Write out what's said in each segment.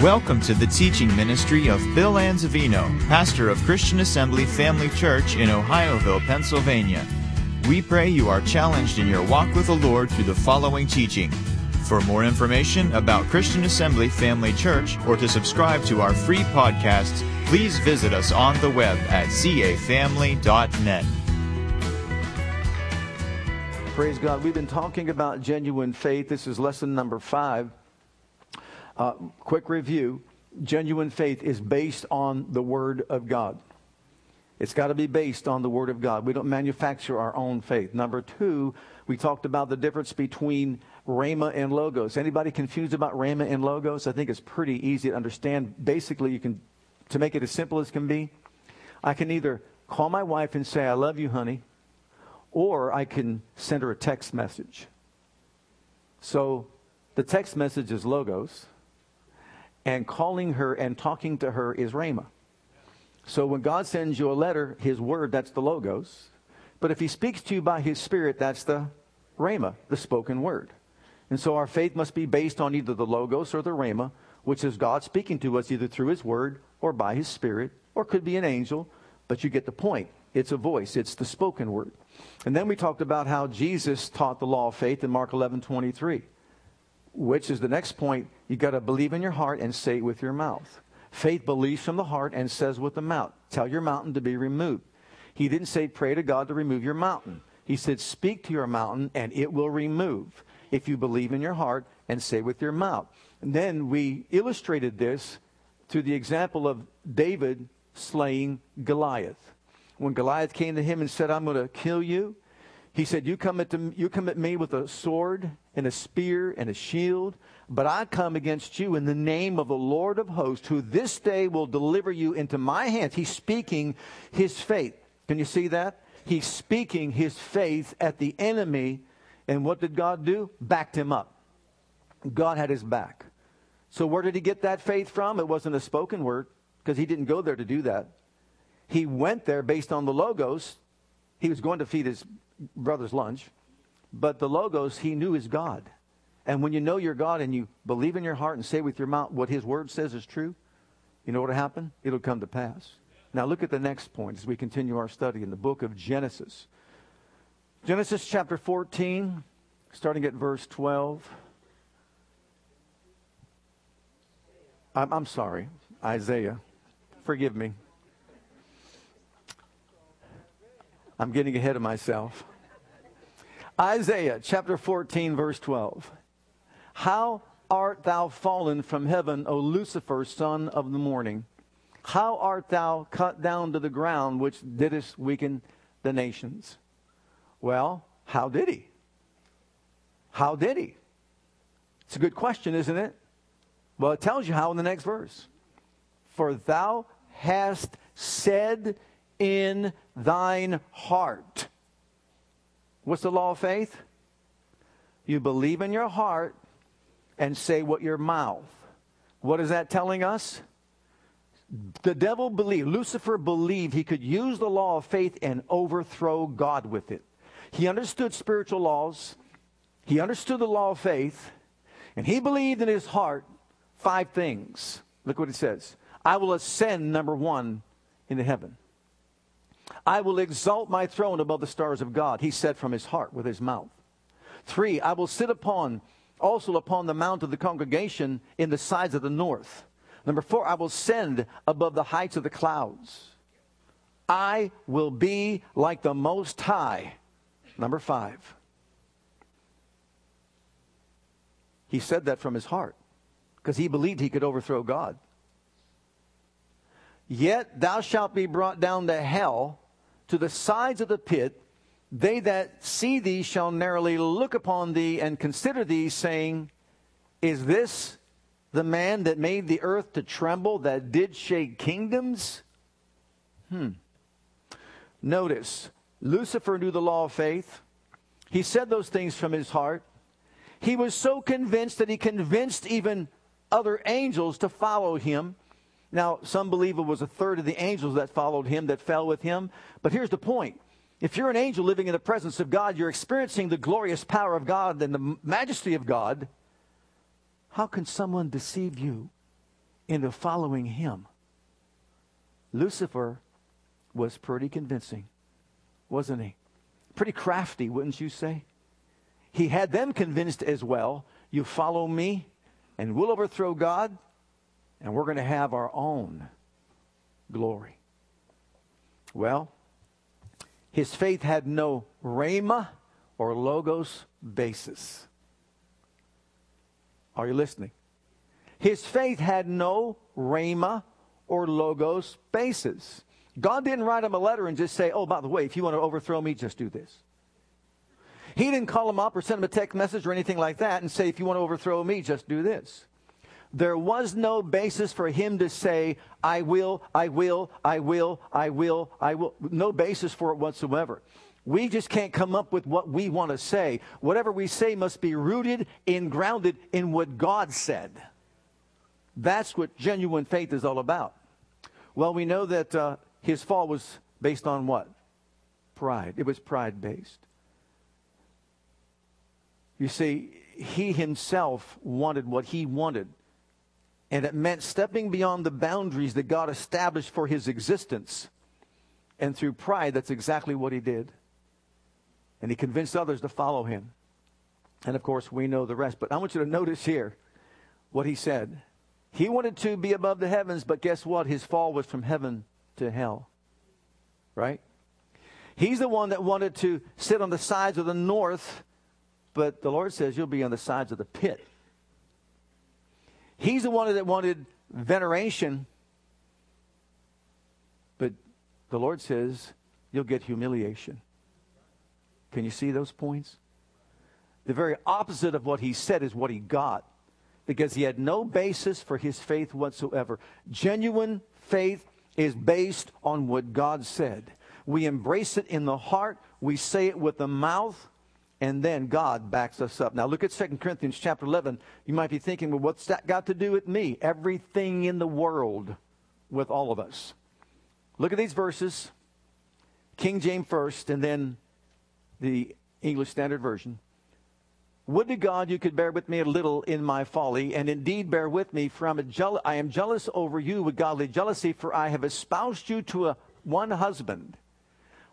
Welcome to the teaching ministry of Bill Anzavino, pastor of Christian Assembly Family Church in Ohioville, Pennsylvania. We pray you are challenged in your walk with the Lord through the following teaching. For more information about Christian Assembly Family Church or to subscribe to our free podcasts, please visit us on the web at cafamily.net. Praise God. We've been talking about genuine faith. This is lesson number five. Uh, quick review genuine faith is based on the Word of God. It's got to be based on the Word of God. We don't manufacture our own faith. Number two, we talked about the difference between Rhema and Logos. Anybody confused about Rhema and Logos? I think it's pretty easy to understand. Basically, you can, to make it as simple as can be, I can either call my wife and say, I love you, honey, or I can send her a text message. So the text message is Logos and calling her and talking to her is Rhema. So when God sends you a letter, his word, that's the logos. But if he speaks to you by his spirit, that's the Rhema, the spoken word. And so our faith must be based on either the logos or the Rhema, which is God speaking to us either through his word or by his spirit, or could be an angel, but you get the point. It's a voice, it's the spoken word. And then we talked about how Jesus taught the law of faith in Mark 11 23 which is the next point. You got to believe in your heart and say it with your mouth. Faith believes from the heart and says with the mouth. Tell your mountain to be removed. He didn't say pray to God to remove your mountain. He said speak to your mountain and it will remove if you believe in your heart and say with your mouth. And then we illustrated this through the example of David slaying Goliath. When Goliath came to him and said, I'm going to kill you, he said, you come, at the, you come at me with a sword and a spear and a shield, but I come against you in the name of the Lord of hosts, who this day will deliver you into my hands. He's speaking his faith. Can you see that? He's speaking his faith at the enemy. And what did God do? Backed him up. God had his back. So where did he get that faith from? It wasn't a spoken word, because he didn't go there to do that. He went there based on the logos. He was going to feed his brother's lunch. But the Logos, he knew is God. And when you know your God and you believe in your heart and say with your mouth what his word says is true, you know what will happen? It'll come to pass. Now look at the next point as we continue our study in the book of Genesis. Genesis chapter 14, starting at verse 12. I'm, I'm sorry, Isaiah. Forgive me. I'm getting ahead of myself. Isaiah chapter 14, verse 12. How art thou fallen from heaven, O Lucifer, son of the morning? How art thou cut down to the ground, which didst weaken the nations? Well, how did he? How did he? It's a good question, isn't it? Well, it tells you how in the next verse. For thou hast said in thine heart. What's the law of faith? You believe in your heart and say what your mouth. What is that telling us? The devil believed, Lucifer believed he could use the law of faith and overthrow God with it. He understood spiritual laws, he understood the law of faith, and he believed in his heart five things. Look what it says I will ascend, number one, into heaven. I will exalt my throne above the stars of God, he said from his heart with his mouth. Three, I will sit upon, also upon the mount of the congregation in the sides of the north. Number four, I will send above the heights of the clouds. I will be like the Most High. Number five. He said that from his heart because he believed he could overthrow God. Yet thou shalt be brought down to hell, to the sides of the pit. They that see thee shall narrowly look upon thee and consider thee, saying, Is this the man that made the earth to tremble, that did shake kingdoms? Hmm. Notice, Lucifer knew the law of faith. He said those things from his heart. He was so convinced that he convinced even other angels to follow him. Now, some believe it was a third of the angels that followed him that fell with him. But here's the point. If you're an angel living in the presence of God, you're experiencing the glorious power of God and the majesty of God. How can someone deceive you? into following him. Lucifer was pretty convincing, wasn't he? Pretty crafty, wouldn't you say? He had them convinced as well. You follow me, and we'll overthrow God, and we're going to have our own glory. Well, his faith had no rhema or logos basis. Are you listening? His faith had no rhema or logos basis. God didn't write him a letter and just say, oh, by the way, if you want to overthrow me, just do this. He didn't call him up or send him a text message or anything like that and say, if you want to overthrow me, just do this. There was no basis for him to say, I will, I will, I will, I will, I will. No basis for it whatsoever. We just can't come up with what we want to say. Whatever we say must be rooted and grounded in what God said. That's what genuine faith is all about. Well, we know that uh, his fall was based on what? Pride. It was pride based. You see, he himself wanted what he wanted. And it meant stepping beyond the boundaries that God established for his existence. And through pride, that's exactly what he did. And he convinced others to follow him. And of course, we know the rest. But I want you to notice here what he said. He wanted to be above the heavens, but guess what? His fall was from heaven to hell. Right? He's the one that wanted to sit on the sides of the north, but the Lord says you'll be on the sides of the pit. He's the one that wanted veneration, but the Lord says you'll get humiliation. Can you see those points? The very opposite of what he said is what he got because he had no basis for his faith whatsoever. Genuine faith is based on what God said. We embrace it in the heart, we say it with the mouth, and then God backs us up. Now look at 2 Corinthians chapter 11. You might be thinking, well, what's that got to do with me? Everything in the world with all of us. Look at these verses. King James first, and then the English Standard Version. Would to God you could bear with me a little in my folly, and indeed bear with me, for I'm jeal- I am jealous over you with godly jealousy, for I have espoused you to a one husband,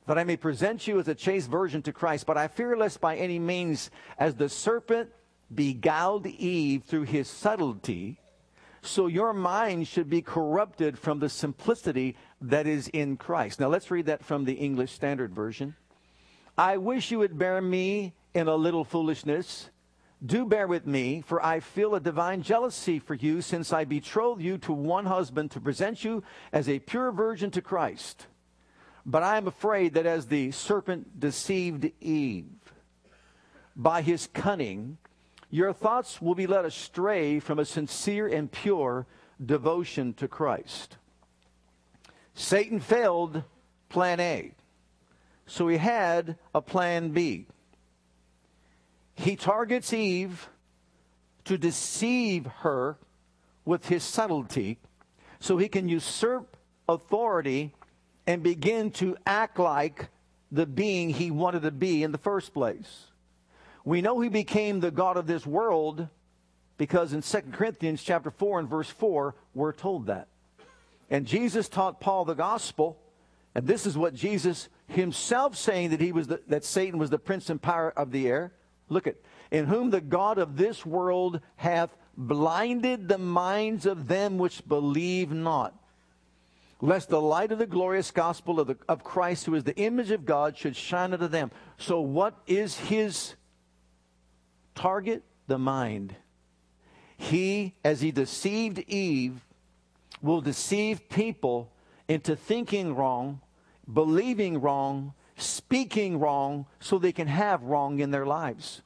that I may present you as a chaste virgin to Christ. But I fear lest by any means, as the serpent beguiled Eve through his subtlety, so your mind should be corrupted from the simplicity that is in Christ. Now let's read that from the English Standard Version. I wish you would bear me in a little foolishness. Do bear with me, for I feel a divine jealousy for you, since I betroth you to one husband to present you as a pure virgin to Christ. But I am afraid that as the serpent deceived Eve by his cunning, your thoughts will be led astray from a sincere and pure devotion to Christ. Satan failed plan A. So he had a plan B. He targets Eve to deceive her with his subtlety so he can usurp authority and begin to act like the being he wanted to be in the first place. We know he became the God of this world because in 2 Corinthians chapter 4 and verse 4, we're told that. And Jesus taught Paul the gospel, and this is what Jesus himself saying that he was the, that Satan was the prince and power of the air. Look at in whom the God of this world hath blinded the minds of them which believe not, lest the light of the glorious gospel of, the, of Christ, who is the image of God, should shine unto them. So, what is his target? The mind. He, as he deceived Eve, will deceive people into thinking wrong believing wrong, speaking wrong, so they can have wrong in their lives.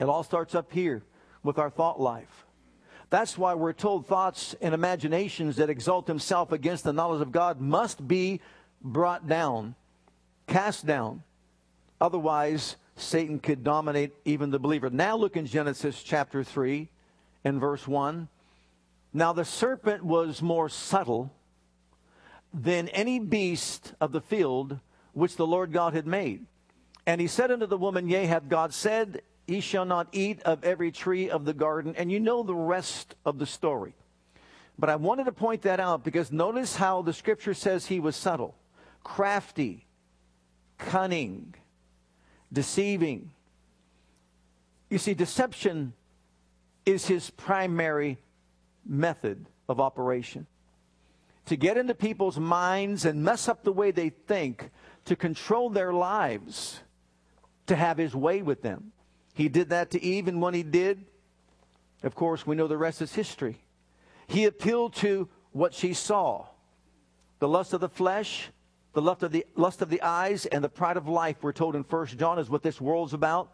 It all starts up here with our thought life. That's why we're told thoughts and imaginations that exalt himself against the knowledge of God must be brought down, cast down. Otherwise, Satan could dominate even the believer. Now look in Genesis chapter 3 and verse 1. Now the serpent was more subtle than any beast of the field which the Lord God had made. And he said unto the woman, Yea, hath God said, Ye shall not eat of every tree of the garden. And you know the rest of the story. But I wanted to point that out because notice how the scripture says he was subtle, crafty, cunning, deceiving. You see, deception is his primary method of operation. To get into people's minds and mess up the way they think, to control their lives, to have his way with them. He did that to Eve, and when he did, of course, we know the rest is history. He appealed to what she saw the lust of the flesh, the lust of the, lust of the eyes, and the pride of life, we're told in First John, is what this world's about.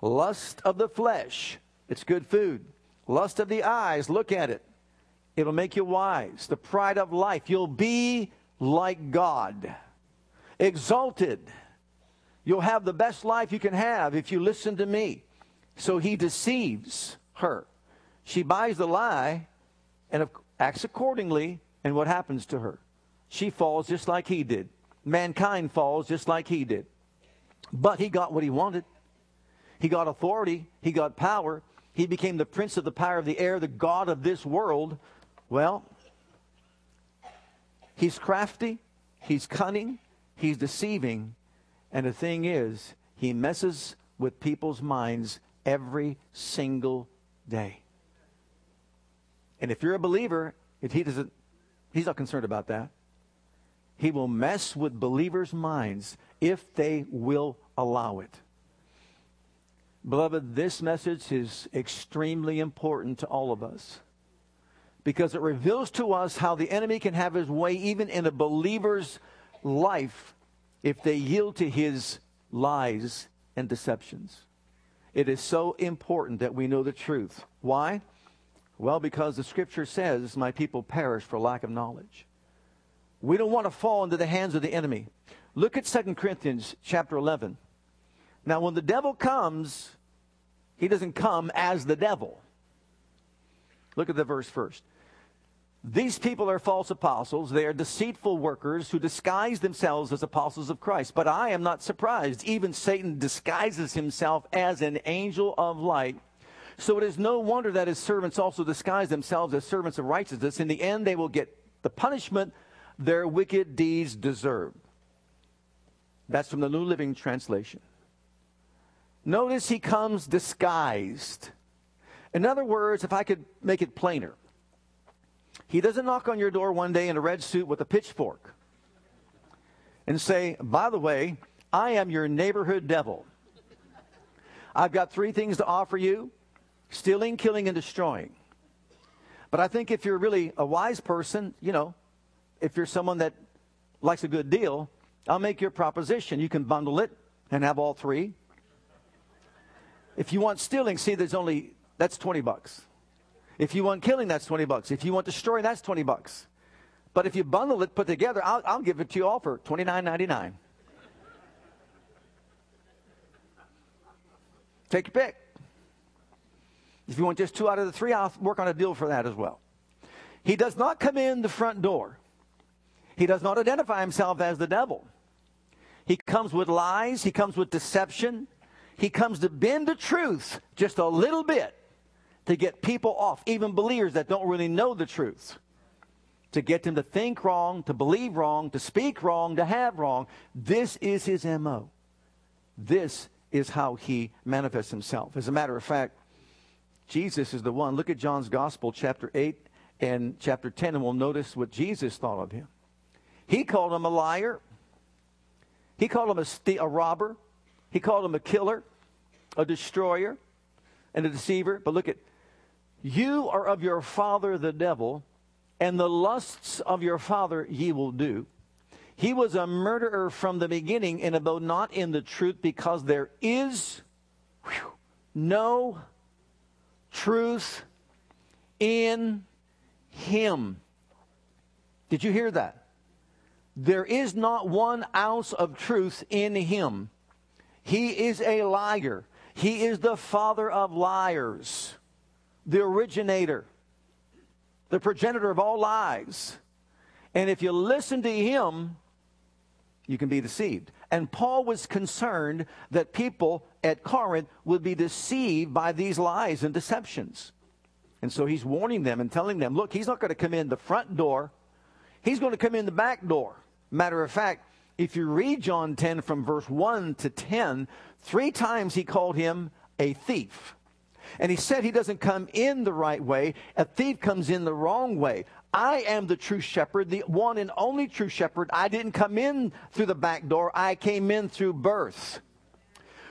Lust of the flesh, it's good food. Lust of the eyes, look at it. It'll make you wise. The pride of life, you'll be like God, exalted. You'll have the best life you can have if you listen to me. So he deceives her. She buys the lie and acts accordingly, and what happens to her? She falls just like he did. Mankind falls just like he did. But he got what he wanted. He got authority, he got power, he became the prince of the power of the air, the God of this world. Well, he's crafty, he's cunning, he's deceiving, and the thing is, he messes with people's minds every single day. And if you're a believer, if he doesn't, he's not concerned about that. He will mess with believers' minds if they will allow it. Beloved, this message is extremely important to all of us because it reveals to us how the enemy can have his way even in a believer's life if they yield to his lies and deceptions. It is so important that we know the truth. Why? Well, because the scripture says, My people perish for lack of knowledge. We don't want to fall into the hands of the enemy. Look at 2 Corinthians chapter 11. Now, when the devil comes, he doesn't come as the devil. Look at the verse first. These people are false apostles. They are deceitful workers who disguise themselves as apostles of Christ. But I am not surprised. Even Satan disguises himself as an angel of light. So it is no wonder that his servants also disguise themselves as servants of righteousness. In the end, they will get the punishment their wicked deeds deserve. That's from the New Living Translation. Notice he comes disguised. In other words, if I could make it plainer, he doesn't knock on your door one day in a red suit with a pitchfork and say, By the way, I am your neighborhood devil. I've got three things to offer you stealing, killing, and destroying. But I think if you're really a wise person, you know, if you're someone that likes a good deal, I'll make your proposition. You can bundle it and have all three. If you want stealing, see, there's only, that's 20 bucks. If you want killing, that's 20 bucks. If you want destroying, that's 20 bucks. But if you bundle it, put together, I'll, I'll give it to you all for $29.99. Take your pick. If you want just two out of the three, I'll work on a deal for that as well. He does not come in the front door. He does not identify himself as the devil. He comes with lies, he comes with deception, he comes to bend the truth just a little bit to get people off, even believers that don't really know the truth, to get them to think wrong, to believe wrong, to speak wrong, to have wrong. This is his MO. This is how he manifests himself. As a matter of fact, Jesus is the one. Look at John's Gospel, chapter 8 and chapter 10, and we'll notice what Jesus thought of him. He called him a liar. He called him a, st- a robber. He called him a killer, a destroyer, and a deceiver. But look at, you are of your father the devil, and the lusts of your father ye will do. He was a murderer from the beginning and abode not in the truth because there is whew, no truth in him. Did you hear that? There is not one ounce of truth in him. He is a liar. He is the father of liars, the originator, the progenitor of all lies. And if you listen to him, you can be deceived. And Paul was concerned that people at Corinth would be deceived by these lies and deceptions. And so he's warning them and telling them, look, he's not going to come in the front door. He's going to come in the back door. Matter of fact, if you read John 10 from verse 1 to 10, three times he called him a thief. And he said he doesn't come in the right way. A thief comes in the wrong way. I am the true shepherd, the one and only true shepherd. I didn't come in through the back door, I came in through birth.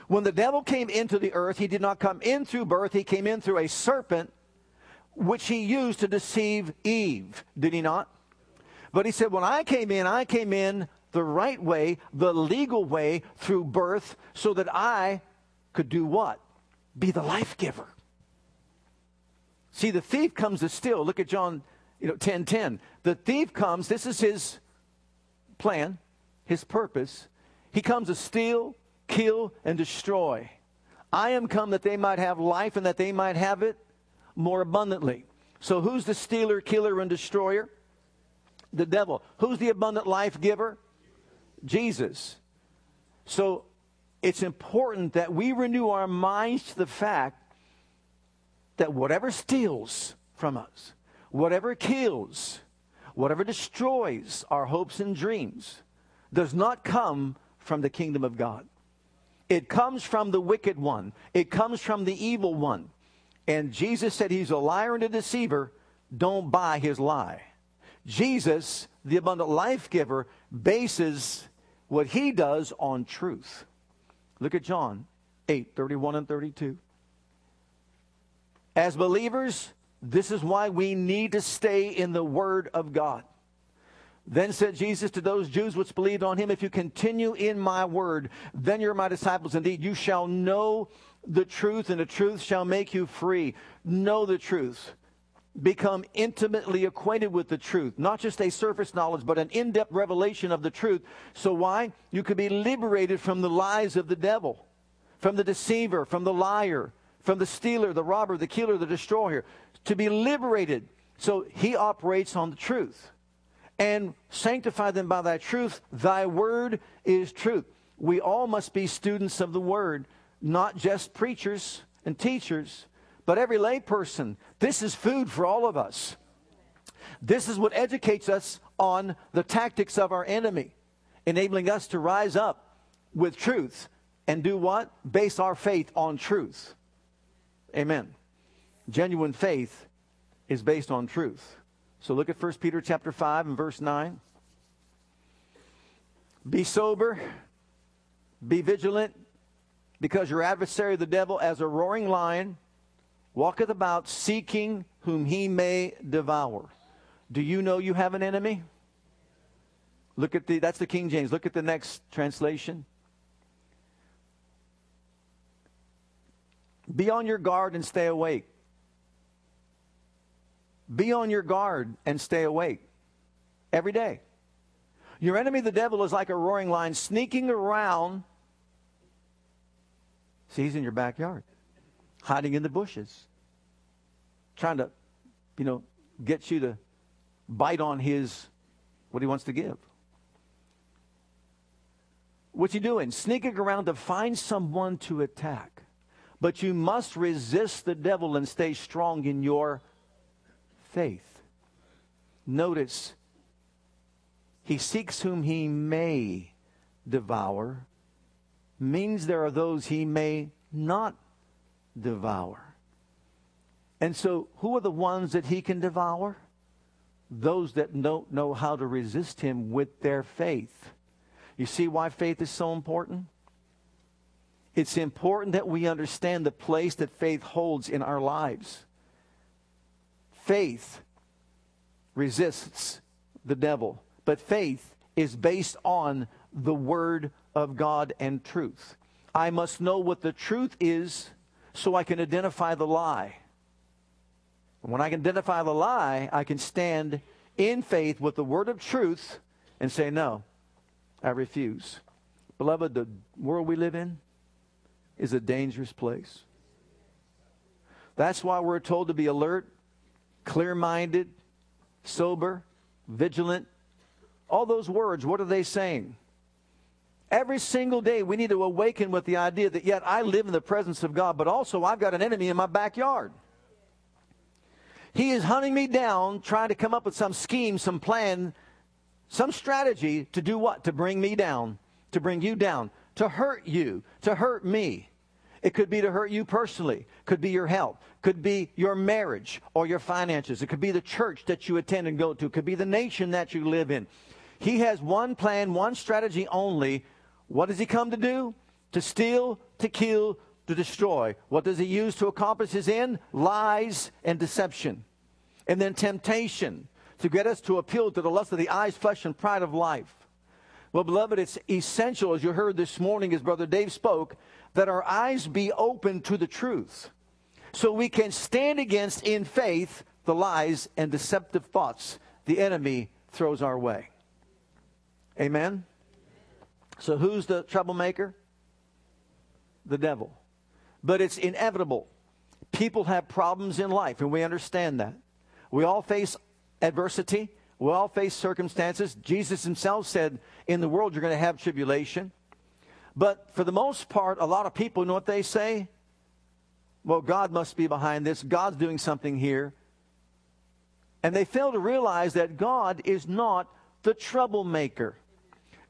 When the devil came into the earth, he did not come in through birth, he came in through a serpent, which he used to deceive Eve. Did he not? But he said, When I came in, I came in the right way, the legal way, through birth, so that I could do what? Be the life giver. See, the thief comes to steal. Look at John you know, 10 10. The thief comes, this is his plan, his purpose. He comes to steal, kill, and destroy. I am come that they might have life and that they might have it more abundantly. So, who's the stealer, killer, and destroyer? The devil. Who's the abundant life giver? Jesus. So, it's important that we renew our minds to the fact that whatever steals from us, whatever kills, whatever destroys our hopes and dreams, does not come from the kingdom of God. It comes from the wicked one, it comes from the evil one. And Jesus said he's a liar and a deceiver. Don't buy his lie. Jesus, the abundant life giver, bases what he does on truth. Look at John 8 31 and 32. As believers, this is why we need to stay in the Word of God. Then said Jesus to those Jews which believed on him, If you continue in my word, then you're my disciples indeed. You shall know the truth, and the truth shall make you free. Know the truth. Become intimately acquainted with the truth. Not just a surface knowledge, but an in depth revelation of the truth. So, why? You could be liberated from the lies of the devil, from the deceiver, from the liar, from the stealer, the robber, the killer, the destroyer. To be liberated. So, he operates on the truth. And sanctify them by thy truth. Thy word is truth. We all must be students of the word not just preachers and teachers, but every layperson. This is food for all of us. This is what educates us on the tactics of our enemy, enabling us to rise up with truth and do what? Base our faith on truth. Amen. Genuine faith is based on truth. So look at 1 Peter chapter 5 and verse 9. Be sober, be vigilant, because your adversary, the devil, as a roaring lion, walketh about seeking whom he may devour. Do you know you have an enemy? Look at the, that's the King James. Look at the next translation. Be on your guard and stay awake. Be on your guard and stay awake every day. Your enemy, the devil, is like a roaring lion sneaking around See, he's in your backyard, hiding in the bushes, trying to, you know, get you to bite on his, what he wants to give. What's he doing? Sneaking around to find someone to attack. But you must resist the devil and stay strong in your faith. Notice, he seeks whom he may devour means there are those he may not devour. And so, who are the ones that he can devour? Those that don't know how to resist him with their faith. You see why faith is so important? It's important that we understand the place that faith holds in our lives. Faith resists the devil, but faith is based on the Word of God and truth. I must know what the truth is so I can identify the lie. And when I can identify the lie, I can stand in faith with the word of truth and say, No, I refuse. Beloved, the world we live in is a dangerous place. That's why we're told to be alert, clear minded, sober, vigilant. All those words, what are they saying? Every single day, we need to awaken with the idea that yet I live in the presence of God, but also I've got an enemy in my backyard. He is hunting me down, trying to come up with some scheme, some plan, some strategy to do what? To bring me down, to bring you down, to hurt you, to hurt me. It could be to hurt you personally, could be your health, could be your marriage or your finances. It could be the church that you attend and go to, it could be the nation that you live in. He has one plan, one strategy only. What does he come to do? To steal, to kill, to destroy. What does he use to accomplish his end? Lies and deception. And then temptation to get us to appeal to the lust of the eyes, flesh, and pride of life. Well, beloved, it's essential, as you heard this morning as Brother Dave spoke, that our eyes be open to the truth so we can stand against in faith the lies and deceptive thoughts the enemy throws our way. Amen? So, who's the troublemaker? The devil. But it's inevitable. People have problems in life, and we understand that. We all face adversity, we all face circumstances. Jesus himself said, In the world, you're going to have tribulation. But for the most part, a lot of people know what they say? Well, God must be behind this. God's doing something here. And they fail to realize that God is not the troublemaker.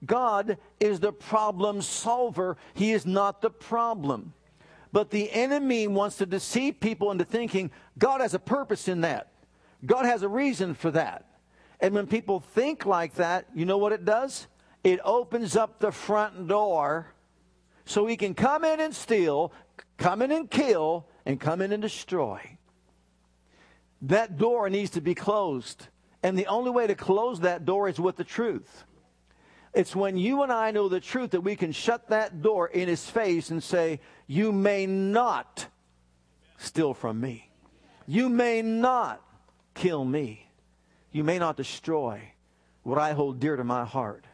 God is the problem solver. He is not the problem. But the enemy wants to deceive people into thinking God has a purpose in that. God has a reason for that. And when people think like that, you know what it does? It opens up the front door so he can come in and steal, come in and kill, and come in and destroy. That door needs to be closed. And the only way to close that door is with the truth. It's when you and I know the truth that we can shut that door in his face and say, You may not steal from me. You may not kill me. You may not destroy what I hold dear to my heart.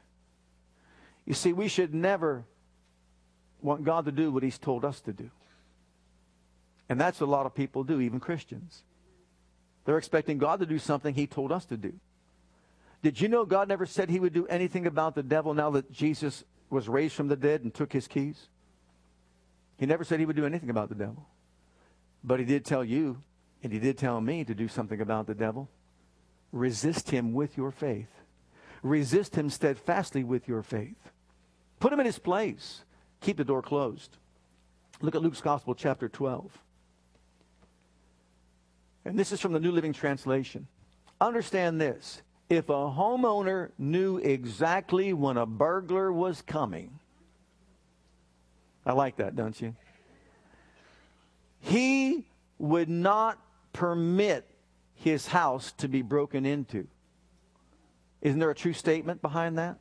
You see, we should never want God to do what He's told us to do. And that's what a lot of people do, even Christians. They're expecting God to do something He told us to do. Did you know God never said He would do anything about the devil now that Jesus was raised from the dead and took His keys? He never said He would do anything about the devil. But He did tell you, and He did tell me to do something about the devil. Resist Him with your faith. Resist Him steadfastly with your faith. Put Him in His place keep the door closed. Look at Luke's Gospel, chapter 12. And this is from the New Living Translation. Understand this. If a homeowner knew exactly when a burglar was coming, I like that, don't you? He would not permit his house to be broken into. Isn't there a true statement behind that?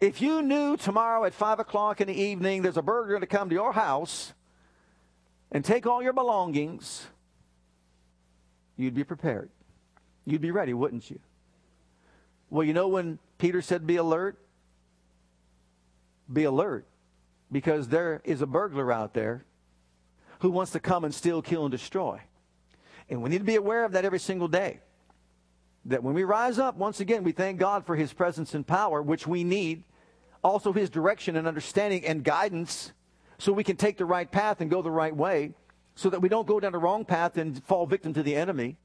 If you knew tomorrow at 5 o'clock in the evening there's a burglar to come to your house and take all your belongings, you'd be prepared. You'd be ready, wouldn't you? Well, you know when Peter said, Be alert? Be alert. Because there is a burglar out there who wants to come and steal, kill, and destroy. And we need to be aware of that every single day that when we rise up, once again, we thank God for His presence and power, which we need, also His direction and understanding and guidance, so we can take the right path and go the right way, so that we don't go down the wrong path and fall victim to the enemy.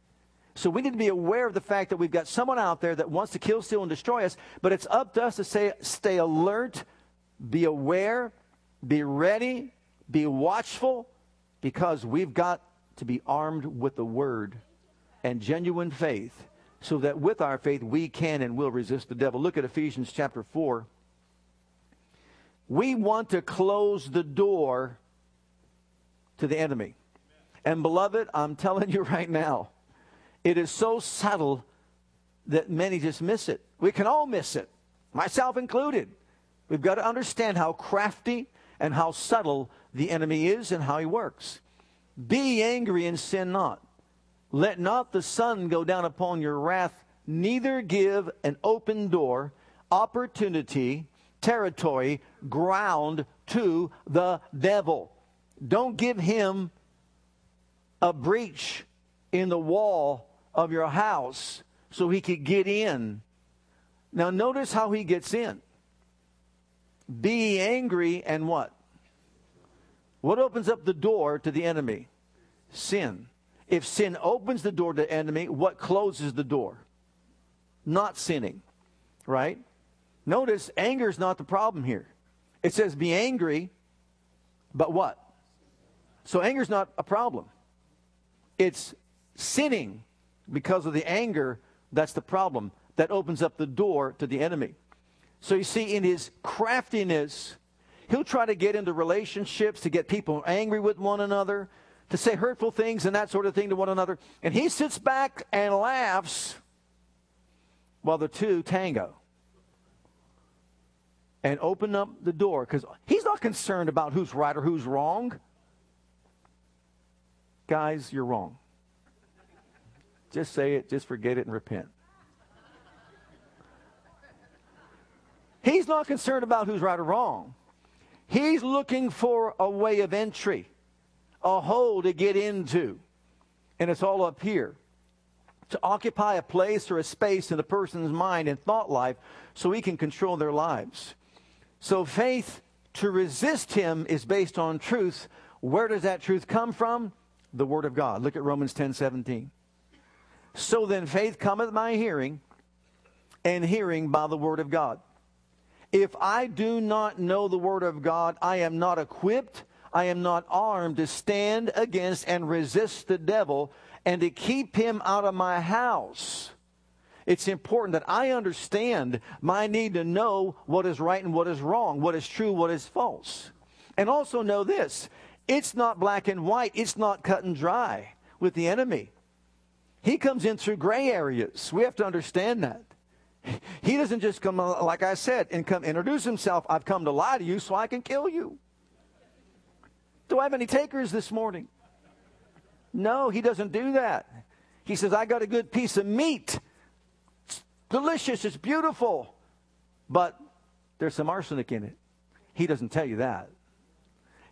So we need to be aware of the fact that we've got someone out there that wants to kill, steal, and destroy us, but it's up to us to say, stay alert, be aware, be ready, be watchful, because we've got to be armed with the Word and genuine faith so that with our faith we can and will resist the devil. Look at Ephesians chapter 4. We want to close the door to the enemy. And beloved, I'm telling you right now, it is so subtle that many just miss it. We can all miss it, myself included. We've got to understand how crafty and how subtle the enemy is and how he works. Be angry and sin not. Let not the sun go down upon your wrath, neither give an open door, opportunity, territory, ground to the devil. Don't give him a breach in the wall of your house so he could get in. Now, notice how he gets in. Be angry and what? What opens up the door to the enemy? Sin. If sin opens the door to the enemy, what closes the door? Not sinning, right? Notice anger is not the problem here. It says be angry, but what? So anger is not a problem. It's sinning because of the anger that's the problem that opens up the door to the enemy. So you see, in his craftiness, he'll try to get into relationships to get people angry with one another, to say hurtful things and that sort of thing to one another. And he sits back and laughs while the two tango and open up the door because he's not concerned about who's right or who's wrong. Guys, you're wrong. Just say it, just forget it, and repent. He's not concerned about who's right or wrong. He's looking for a way of entry, a hole to get into. And it's all up here. To occupy a place or a space in a person's mind and thought life so he can control their lives. So faith to resist him is based on truth. Where does that truth come from? The Word of God. Look at Romans 10 17. So then faith cometh by hearing, and hearing by the Word of God. If I do not know the Word of God, I am not equipped, I am not armed to stand against and resist the devil and to keep him out of my house. It's important that I understand my need to know what is right and what is wrong, what is true, what is false. And also know this it's not black and white, it's not cut and dry with the enemy. He comes in through gray areas. We have to understand that. He doesn't just come, like I said, and come introduce himself. I've come to lie to you so I can kill you. Do I have any takers this morning? No, he doesn't do that. He says, I got a good piece of meat. It's delicious, it's beautiful, but there's some arsenic in it. He doesn't tell you that.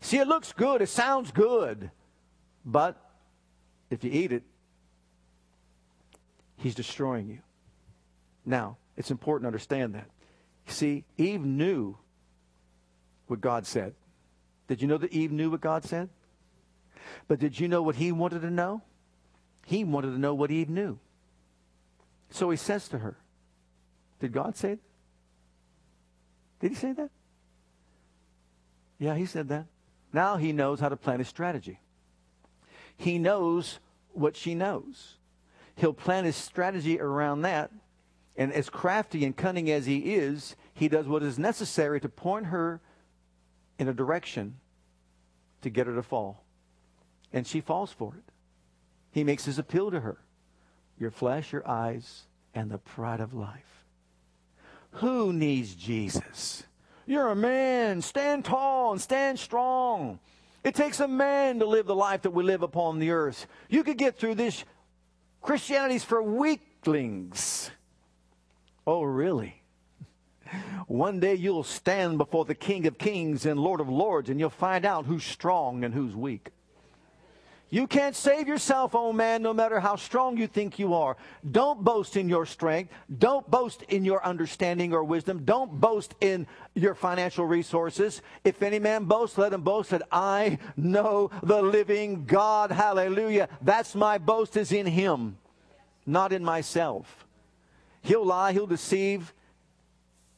See, it looks good, it sounds good, but if you eat it, he's destroying you. Now, it's important to understand that. See, Eve knew what God said. Did you know that Eve knew what God said? But did you know what he wanted to know? He wanted to know what Eve knew. So he says to her, Did God say it? Did he say that? Yeah, he said that. Now he knows how to plan his strategy. He knows what she knows. He'll plan his strategy around that and as crafty and cunning as he is, he does what is necessary to point her in a direction to get her to fall. And she falls for it. He makes his appeal to her your flesh, your eyes, and the pride of life. Who needs Jesus? You're a man. Stand tall and stand strong. It takes a man to live the life that we live upon the earth. You could get through this. Christianity's for weaklings. Oh, really? One day you'll stand before the King of Kings and Lord of Lords, and you'll find out who's strong and who's weak. You can't save yourself, oh man, no matter how strong you think you are. Don't boast in your strength. Don't boast in your understanding or wisdom. Don't boast in your financial resources. If any man boasts, let him boast that I know the living God. Hallelujah. That's my boast is in him, not in myself. He'll lie, he'll deceive.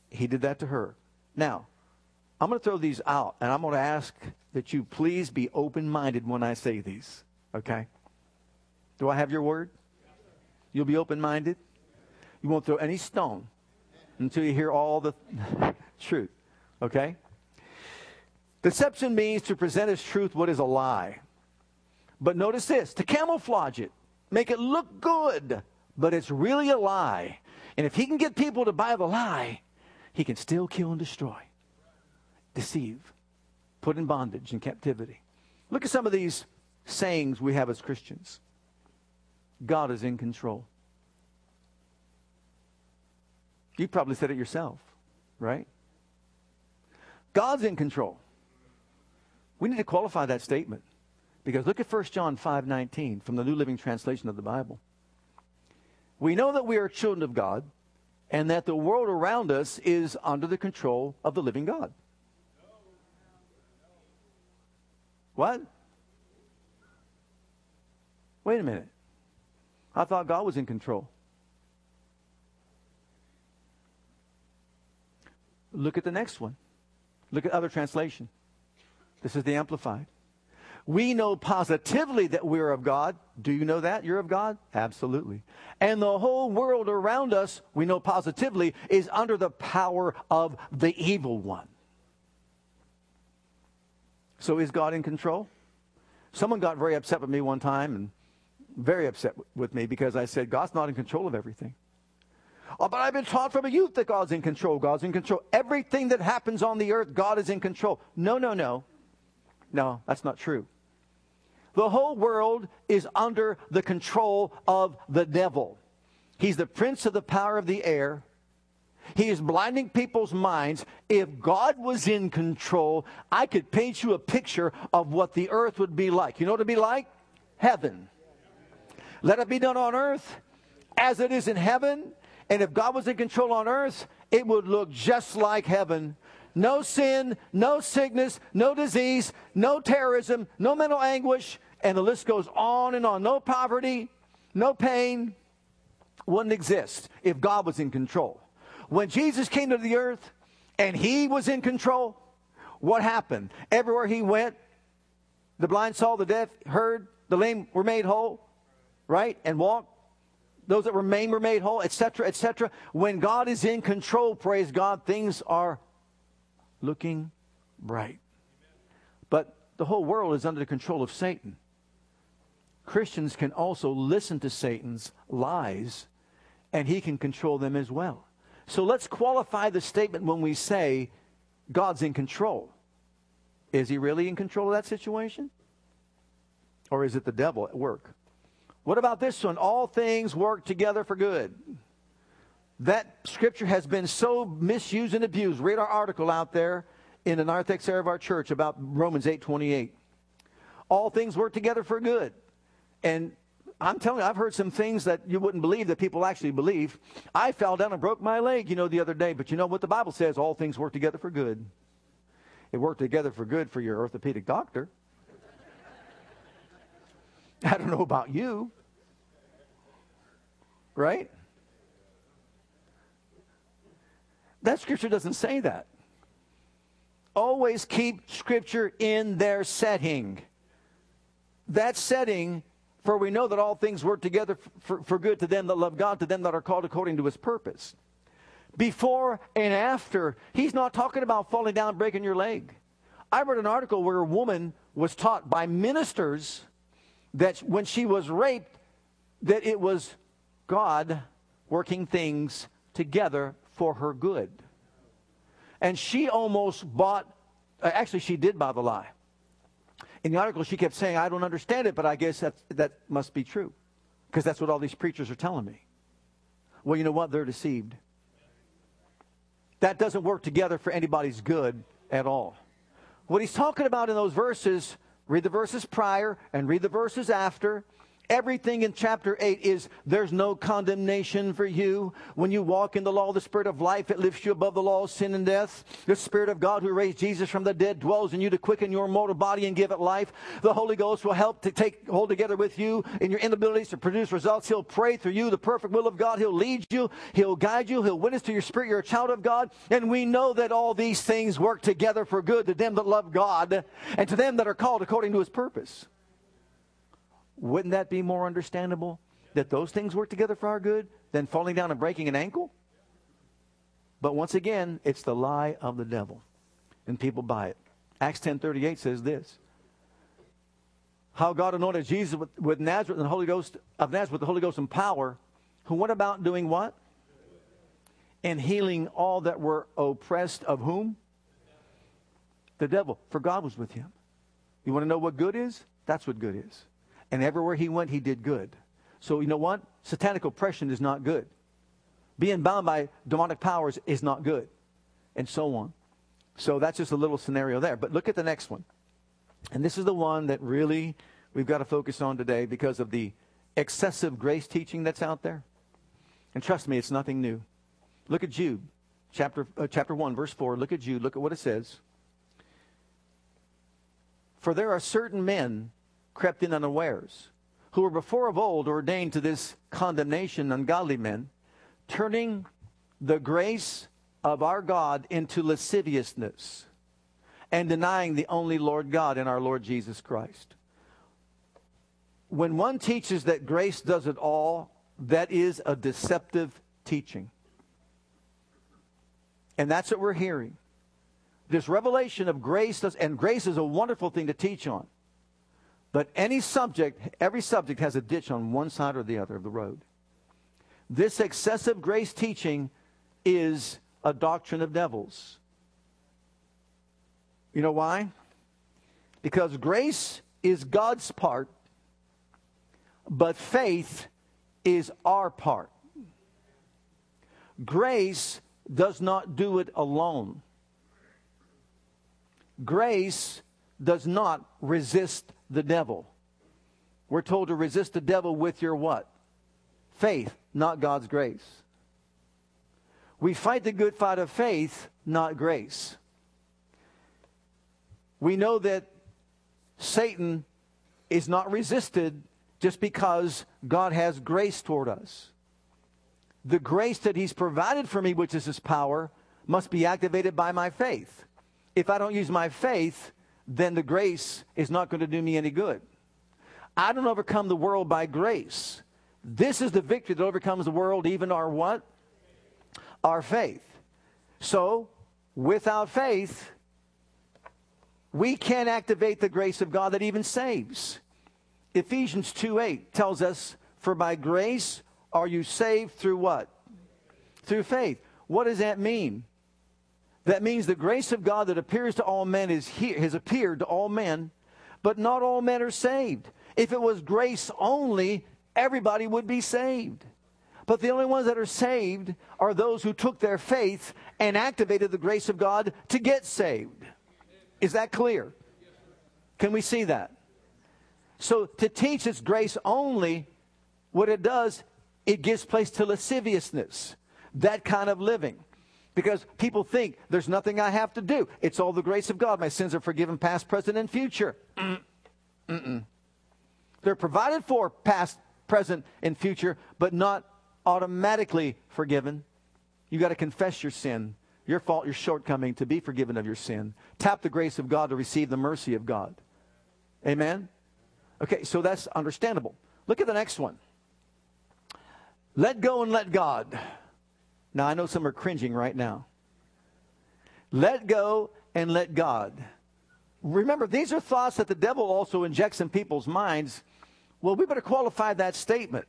He did that to her. Now, I'm going to throw these out, and I'm going to ask that you please be open minded when I say these. Okay? Do I have your word? You'll be open minded? You won't throw any stone until you hear all the truth. Okay? Deception means to present as truth what is a lie. But notice this to camouflage it, make it look good, but it's really a lie. And if he can get people to buy the lie, he can still kill and destroy, deceive, put in bondage and captivity. Look at some of these sayings we have as Christians God is in control. You probably said it yourself, right? God's in control. We need to qualify that statement because look at 1 John 5:19 from the New Living Translation of the Bible. We know that we are children of God and that the world around us is under the control of the living God. What? Wait a minute. I thought God was in control. Look at the next one. Look at other translation. This is the Amplified. We know positively that we're of God. Do you know that you're of God? Absolutely. And the whole world around us, we know positively, is under the power of the evil one. So is God in control? Someone got very upset with me one time and very upset with me because I said, God's not in control of everything. Oh, but I've been taught from a youth that God's in control. God's in control. Everything that happens on the earth, God is in control. No, no, no. No, that's not true. The whole world is under the control of the devil. He's the prince of the power of the air. He is blinding people's minds. If God was in control, I could paint you a picture of what the earth would be like. You know what it'd be like? Heaven. Let it be done on earth as it is in heaven. And if God was in control on earth, it would look just like heaven. No sin, no sickness, no disease, no terrorism, no mental anguish, and the list goes on and on. No poverty, no pain wouldn't exist if God was in control. When Jesus came to the earth and he was in control, what happened? Everywhere he went, the blind saw, the deaf heard, the lame were made whole, right? And walked. Those that were remain were made whole, etc., etc. When God is in control, praise God, things are looking bright. But the whole world is under the control of Satan. Christians can also listen to Satan's lies, and he can control them as well. So let's qualify the statement when we say God's in control. Is he really in control of that situation? Or is it the devil at work? What about this one? All things work together for good. That scripture has been so misused and abused. Read our article out there in the narthex area of our church about Romans 8:28. All things work together for good. And I'm telling you, I've heard some things that you wouldn't believe that people actually believe. I fell down and broke my leg, you know, the other day. But you know what the Bible says? All things work together for good. It worked together for good for your orthopedic doctor. I don't know about you. Right? That scripture doesn't say that. Always keep scripture in their setting. That setting for we know that all things work together for, for good to them that love God, to them that are called according to his purpose. Before and after, he's not talking about falling down and breaking your leg. I read an article where a woman was taught by ministers that when she was raped, that it was God working things together for her good. And she almost bought, uh, actually, she did buy the lie in the article, she kept saying, I don't understand it, but I guess that, that must be true. Because that's what all these preachers are telling me. Well, you know what? They're deceived. That doesn't work together for anybody's good at all. What he's talking about in those verses, read the verses prior and read the verses after, Everything in chapter 8 is there's no condemnation for you. When you walk in the law the Spirit of life, it lifts you above the law of sin and death. The Spirit of God who raised Jesus from the dead dwells in you to quicken your mortal body and give it life. The Holy Ghost will help to take hold together with you in your inabilities to produce results. He'll pray through you the perfect will of God. He'll lead you. He'll guide you. He'll witness to your spirit you're a child of God. And we know that all these things work together for good to them that love God and to them that are called according to his purpose. Wouldn't that be more understandable? That those things work together for our good than falling down and breaking an ankle? But once again, it's the lie of the devil. And people buy it. Acts 10.38 says this. How God anointed Jesus with, with Nazareth and the Holy Ghost of Nazareth with the Holy Ghost and power, who went about doing what? And healing all that were oppressed of whom? The devil. For God was with him. You want to know what good is? That's what good is. And everywhere he went, he did good. So you know what? Satanic oppression is not good. Being bound by demonic powers is not good. And so on. So that's just a little scenario there. But look at the next one. And this is the one that really we've got to focus on today because of the excessive grace teaching that's out there. And trust me, it's nothing new. Look at Jude, chapter, uh, chapter 1, verse 4. Look at Jude. Look at what it says. For there are certain men crept in unawares, who were before of old ordained to this condemnation, ungodly men, turning the grace of our God into lasciviousness and denying the only Lord God in our Lord Jesus Christ. When one teaches that grace does it all, that is a deceptive teaching. And that's what we're hearing. This revelation of grace does, and grace is a wonderful thing to teach on. But any subject, every subject has a ditch on one side or the other of the road. This excessive grace teaching is a doctrine of devils. You know why? Because grace is God's part, but faith is our part. Grace does not do it alone. Grace does not resist the devil. We're told to resist the devil with your what? Faith, not God's grace. We fight the good fight of faith, not grace. We know that Satan is not resisted just because God has grace toward us. The grace that he's provided for me, which is his power, must be activated by my faith. If I don't use my faith, then the grace is not going to do me any good. I don't overcome the world by grace. This is the victory that overcomes the world, even our what? Our faith. So, without faith, we can't activate the grace of God that even saves. Ephesians 2 8 tells us, For by grace are you saved through what? Through faith. What does that mean? That means the grace of God that appears to all men is here, has appeared to all men, but not all men are saved. If it was grace only, everybody would be saved. But the only ones that are saved are those who took their faith and activated the grace of God to get saved. Is that clear? Can we see that? So to teach it's grace only, what it does, it gives place to lasciviousness, that kind of living. Because people think there's nothing I have to do. It's all the grace of God. My sins are forgiven, past, present, and future. Mm-mm. They're provided for past, present, and future, but not automatically forgiven. You got to confess your sin, your fault, your shortcoming to be forgiven of your sin. Tap the grace of God to receive the mercy of God. Amen? Okay, so that's understandable. Look at the next one. Let go and let God. Now, I know some are cringing right now. Let go and let God. Remember, these are thoughts that the devil also injects in people's minds. Well, we better qualify that statement.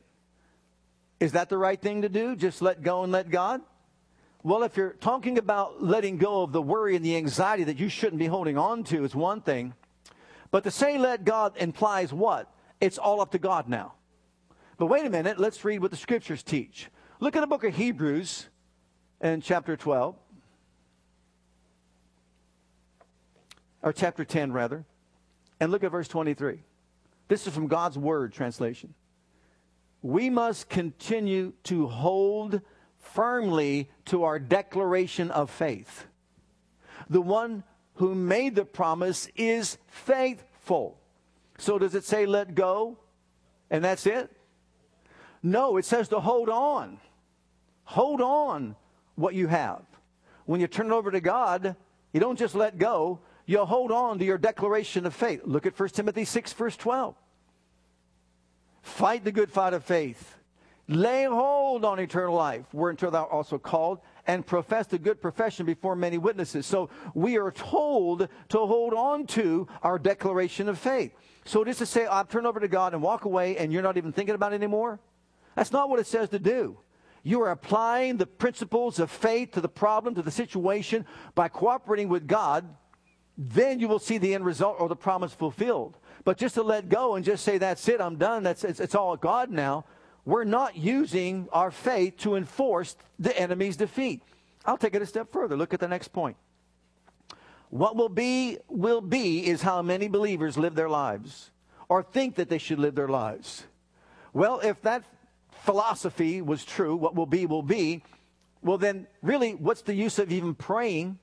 Is that the right thing to do? Just let go and let God? Well, if you're talking about letting go of the worry and the anxiety that you shouldn't be holding on to, is one thing. But to say let God implies what? It's all up to God now. But wait a minute, let's read what the scriptures teach. Look at the book of Hebrews in chapter 12, or chapter 10, rather, and look at verse 23. This is from God's Word translation. We must continue to hold firmly to our declaration of faith. The one who made the promise is faithful. So does it say let go and that's it? No, it says to hold on. Hold on what you have. When you turn it over to God, you don't just let go, you hold on to your declaration of faith. Look at 1 Timothy 6, verse 12. Fight the good fight of faith. Lay hold on eternal life, whereunto thou also called, and profess the good profession before many witnesses. So we are told to hold on to our declaration of faith. So just to say, I'll turn over to God and walk away and you're not even thinking about it anymore, that's not what it says to do. You are applying the principles of faith to the problem, to the situation, by cooperating with God. Then you will see the end result or the promise fulfilled. But just to let go and just say, that's it, I'm done, that's, it's, it's all God now, we're not using our faith to enforce the enemy's defeat. I'll take it a step further. Look at the next point. What will be, will be, is how many believers live their lives or think that they should live their lives. Well, if that philosophy was true, what will be, will be, well, then really, what's the use of even praying?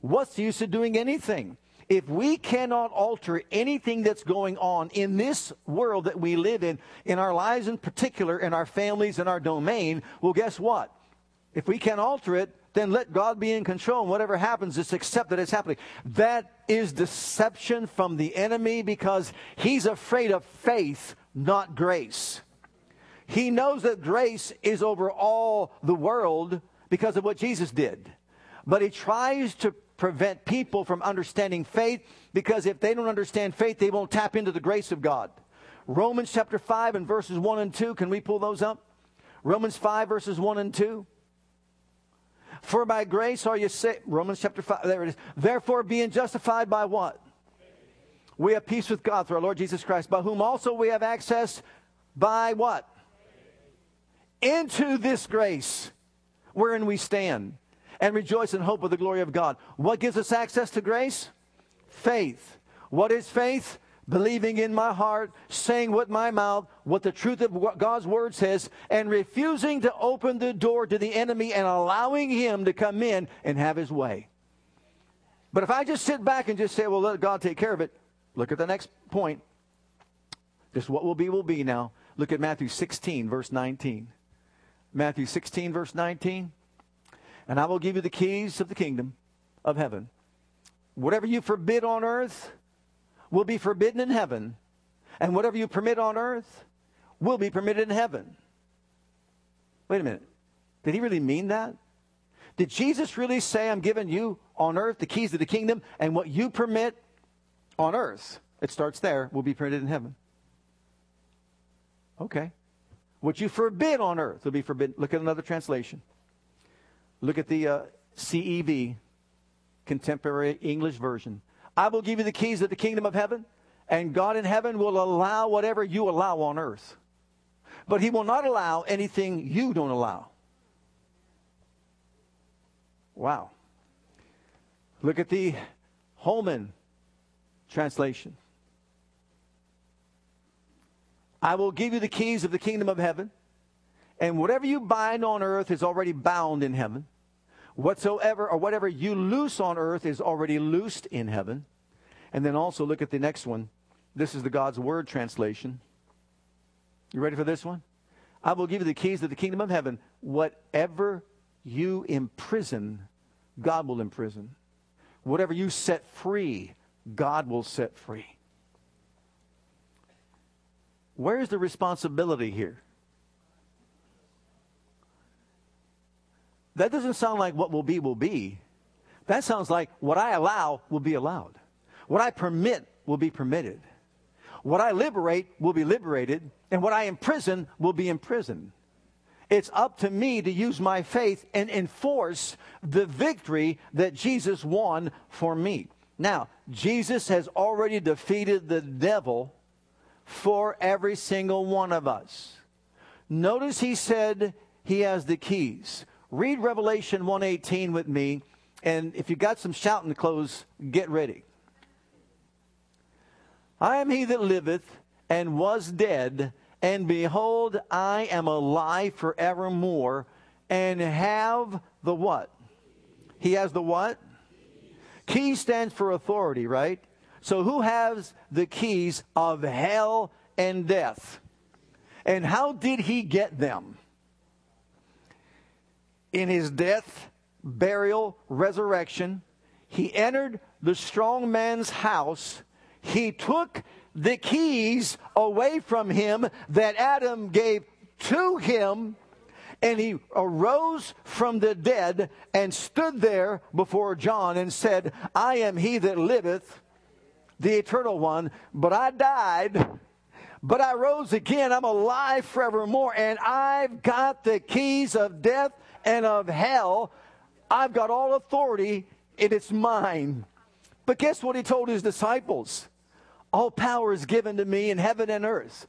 What's the use of doing anything? if we cannot alter anything that's going on in this world that we live in, in our lives in particular, in our families, in our domain, well, guess what? If we can't alter it, then let God be in control. And whatever happens, just accept that it's happening. That is deception from the enemy because he's afraid of faith, not grace. He knows that grace is over all the world because of what Jesus did. But he tries to prevent people from understanding faith because if they don't understand faith, they won't tap into the grace of God. Romans chapter 5 and verses 1 and 2, can we pull those up? Romans 5 verses 1 and 2. For by grace are you saved. Romans chapter 5, there it is. Therefore, being justified by what? We have peace with God through our Lord Jesus Christ, by whom also we have access by what? Into this grace wherein we stand and rejoice in hope of the glory of God. What gives us access to grace? Faith. What is faith? believing in my heart, saying with my mouth what the truth of God's word says, and refusing to open the door to the enemy and allowing him to come in and have his way. But if I just sit back and just say, well, let God take care of it, look at the next point. Just what will be, will be now. Look at Matthew 16, verse 19. Matthew 16, verse 19. And I will give you the keys of the kingdom of heaven. Whatever you forbid on earth will be forbidden in heaven, and whatever you permit on earth will be permitted in heaven. Wait a minute. Did he really mean that? Did Jesus really say, I'm giving you on earth the keys to the kingdom, and what you permit on earth, it starts there, will be permitted in heaven? Okay. What you forbid on earth will be forbidden. Look at another translation. Look at the uh, CEV, Contemporary English Version. I will give you the keys of the kingdom of heaven, and God in heaven will allow whatever you allow on earth. But He will not allow anything you don't allow. Wow. Look at the Holman translation. I will give you the keys of the kingdom of heaven, and whatever you bind on earth is already bound in heaven. Whatsoever or whatever you loose on earth is already loosed in heaven. And then also look at the next one. This is the God's Word translation. You ready for this one? I will give you the keys of the kingdom of heaven. Whatever you imprison, God will imprison. Whatever you set free, God will set free. Where's the responsibility here? That doesn't sound like what will be, will be. That sounds like what I allow will be allowed. What I permit will be permitted. What I liberate will be liberated. And what I imprison will be imprisoned. It's up to me to use my faith and enforce the victory that Jesus won for me. Now, Jesus has already defeated the devil for every single one of us. Notice he said he has the keys. Read Revelation 118 with me, and if you got some shouting clothes, get ready. I am he that liveth and was dead, and behold, I am alive forevermore, and have the what? He has the what? Key stands for authority, right? So who has the keys of hell and death? And how did he get them? in his death, burial, resurrection, he entered the strong man's house. He took the keys away from him that Adam gave to him, and he arose from the dead and stood there before John and said, I am he that liveth, the eternal one, but I died. But I rose again. I'm alive forevermore, and I've got the keys of death and of hell. I've got all authority, and it's mine. But guess what he told his disciples? All power is given to me in heaven and earth.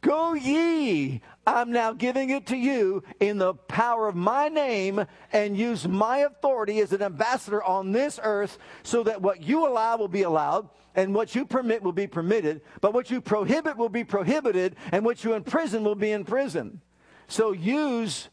Go ye. I'm now giving it to you in the power of my name and use my authority as an ambassador on this earth so that what you allow will be allowed and what you permit will be permitted, but what you prohibit will be prohibited and what you imprison will be in prison. So use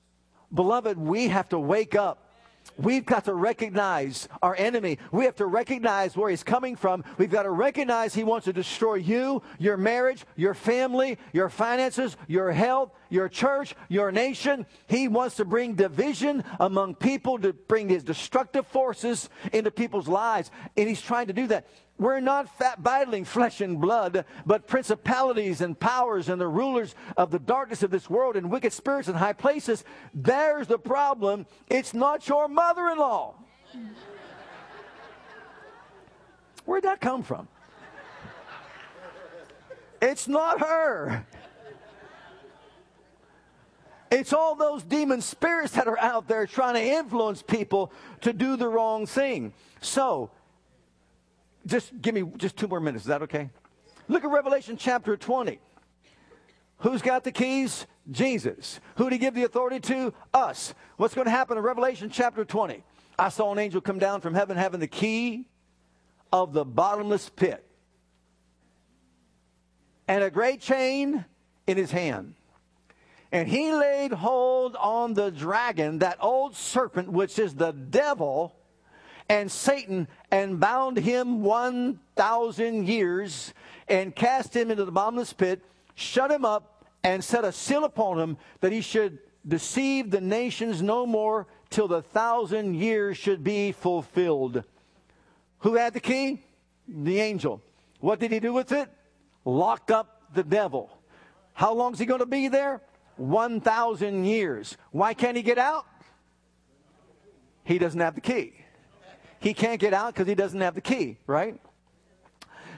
Beloved, we have to wake up We've got to recognize our enemy. We have to recognize where he's coming from. We've got to recognize he wants to destroy you, your marriage, your family, your finances, your health, your church, your nation. He wants to bring division among people, to bring his destructive forces into people's lives. And he's trying to do that. We're not battling flesh and blood, but principalities and powers and the rulers of the darkness of this world and wicked spirits in high places. There's the problem. It's not your mother in law. Where'd that come from? It's not her. It's all those demon spirits that are out there trying to influence people to do the wrong thing. So, just give me just two more minutes. Is that okay? Look at Revelation chapter 20. Who's got the keys? Jesus. Who did he give the authority to? Us. What's going to happen in Revelation chapter 20? I saw an angel come down from heaven having the key of the bottomless pit and a great chain in his hand. And he laid hold on the dragon, that old serpent, which is the devil and Satan and bound him 1,000 years and cast him into the bottomless pit, shut him up, and set a seal upon him that he should deceive the nations no more till the thousand years should be fulfilled. Who had the key? The angel. What did he do with it? Locked up the devil. How long is he going to be there? 1,000 years. Why can't he get out? He doesn't have the key he can't get out because he doesn't have the key, right?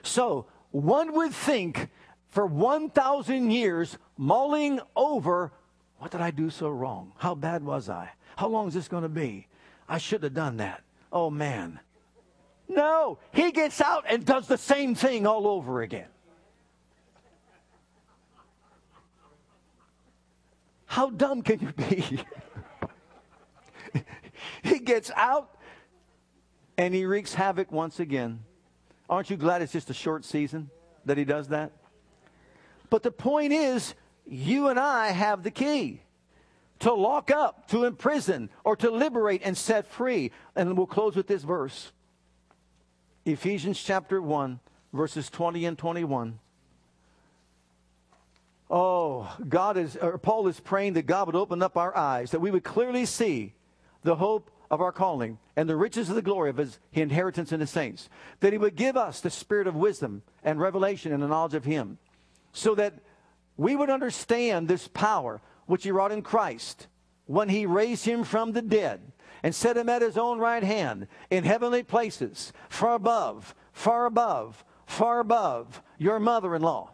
So one would think for 1,000 years, mulling over, what did I do so wrong? How bad was I? How long is this going to be? I should have done that. Oh, man. No, he gets out and does the same thing all over again. How dumb can you be? he gets out and he wreaks havoc once again. Aren't you glad it's just a short season that he does that? But the point is, you and I have the key to lock up, to imprison, or to liberate and set free. And we'll close with this verse Ephesians chapter 1, verses 20 and 21. Oh, God is, or Paul is praying that God would open up our eyes, that we would clearly see the hope of our calling and the riches of the glory of his inheritance in the saints. That he would give us the spirit of wisdom and revelation and the knowledge of him, so that we would understand this power which he wrought in Christ when he raised him from the dead and set him at his own right hand in heavenly places, far above, far above, far above your mother in law.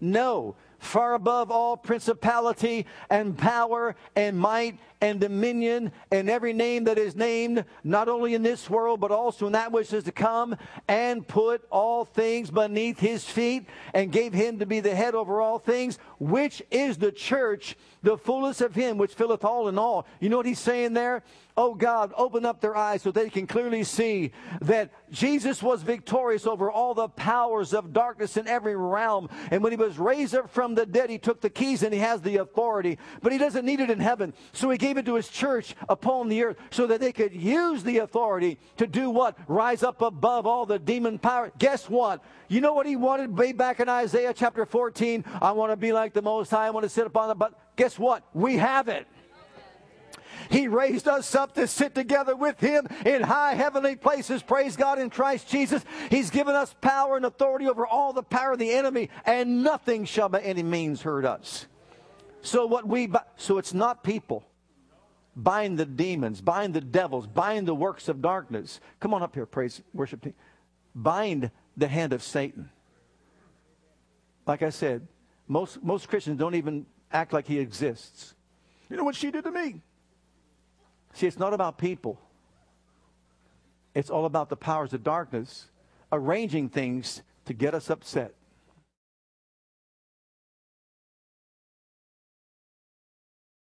No, far above all principality and power and might and dominion and every name that is named, not only in this world, but also in that which is to come, and put all things beneath his feet, and gave him to be the head over all things, which is the church, the fullness of him which filleth all in all. You know what he's saying there? Oh God, open up their eyes so they can clearly see that Jesus was victorious over all the powers of darkness in every realm. And when he was raised up from the dead, he took the keys and he has the authority. But he doesn't need it in heaven. So he gave it to his church upon the earth so that they could use the authority to do what? Rise up above all the demon power. Guess what? You know what he wanted way back in Isaiah chapter 14? I want to be like the Most High. Want to sit upon the. But guess what? We have it. He raised us up to sit together with Him in high heavenly places. Praise God in Christ Jesus. He's given us power and authority over all the power of the enemy, and nothing shall by any means hurt us. So what we so it's not people bind the demons, bind the devils, bind the works of darkness. Come on up here, praise worship team. Bind the hand of Satan. Like I said, most, most Christians don't even act like he exists. You know what she did to me? See, it's not about people. It's all about the powers of darkness arranging things to get us upset.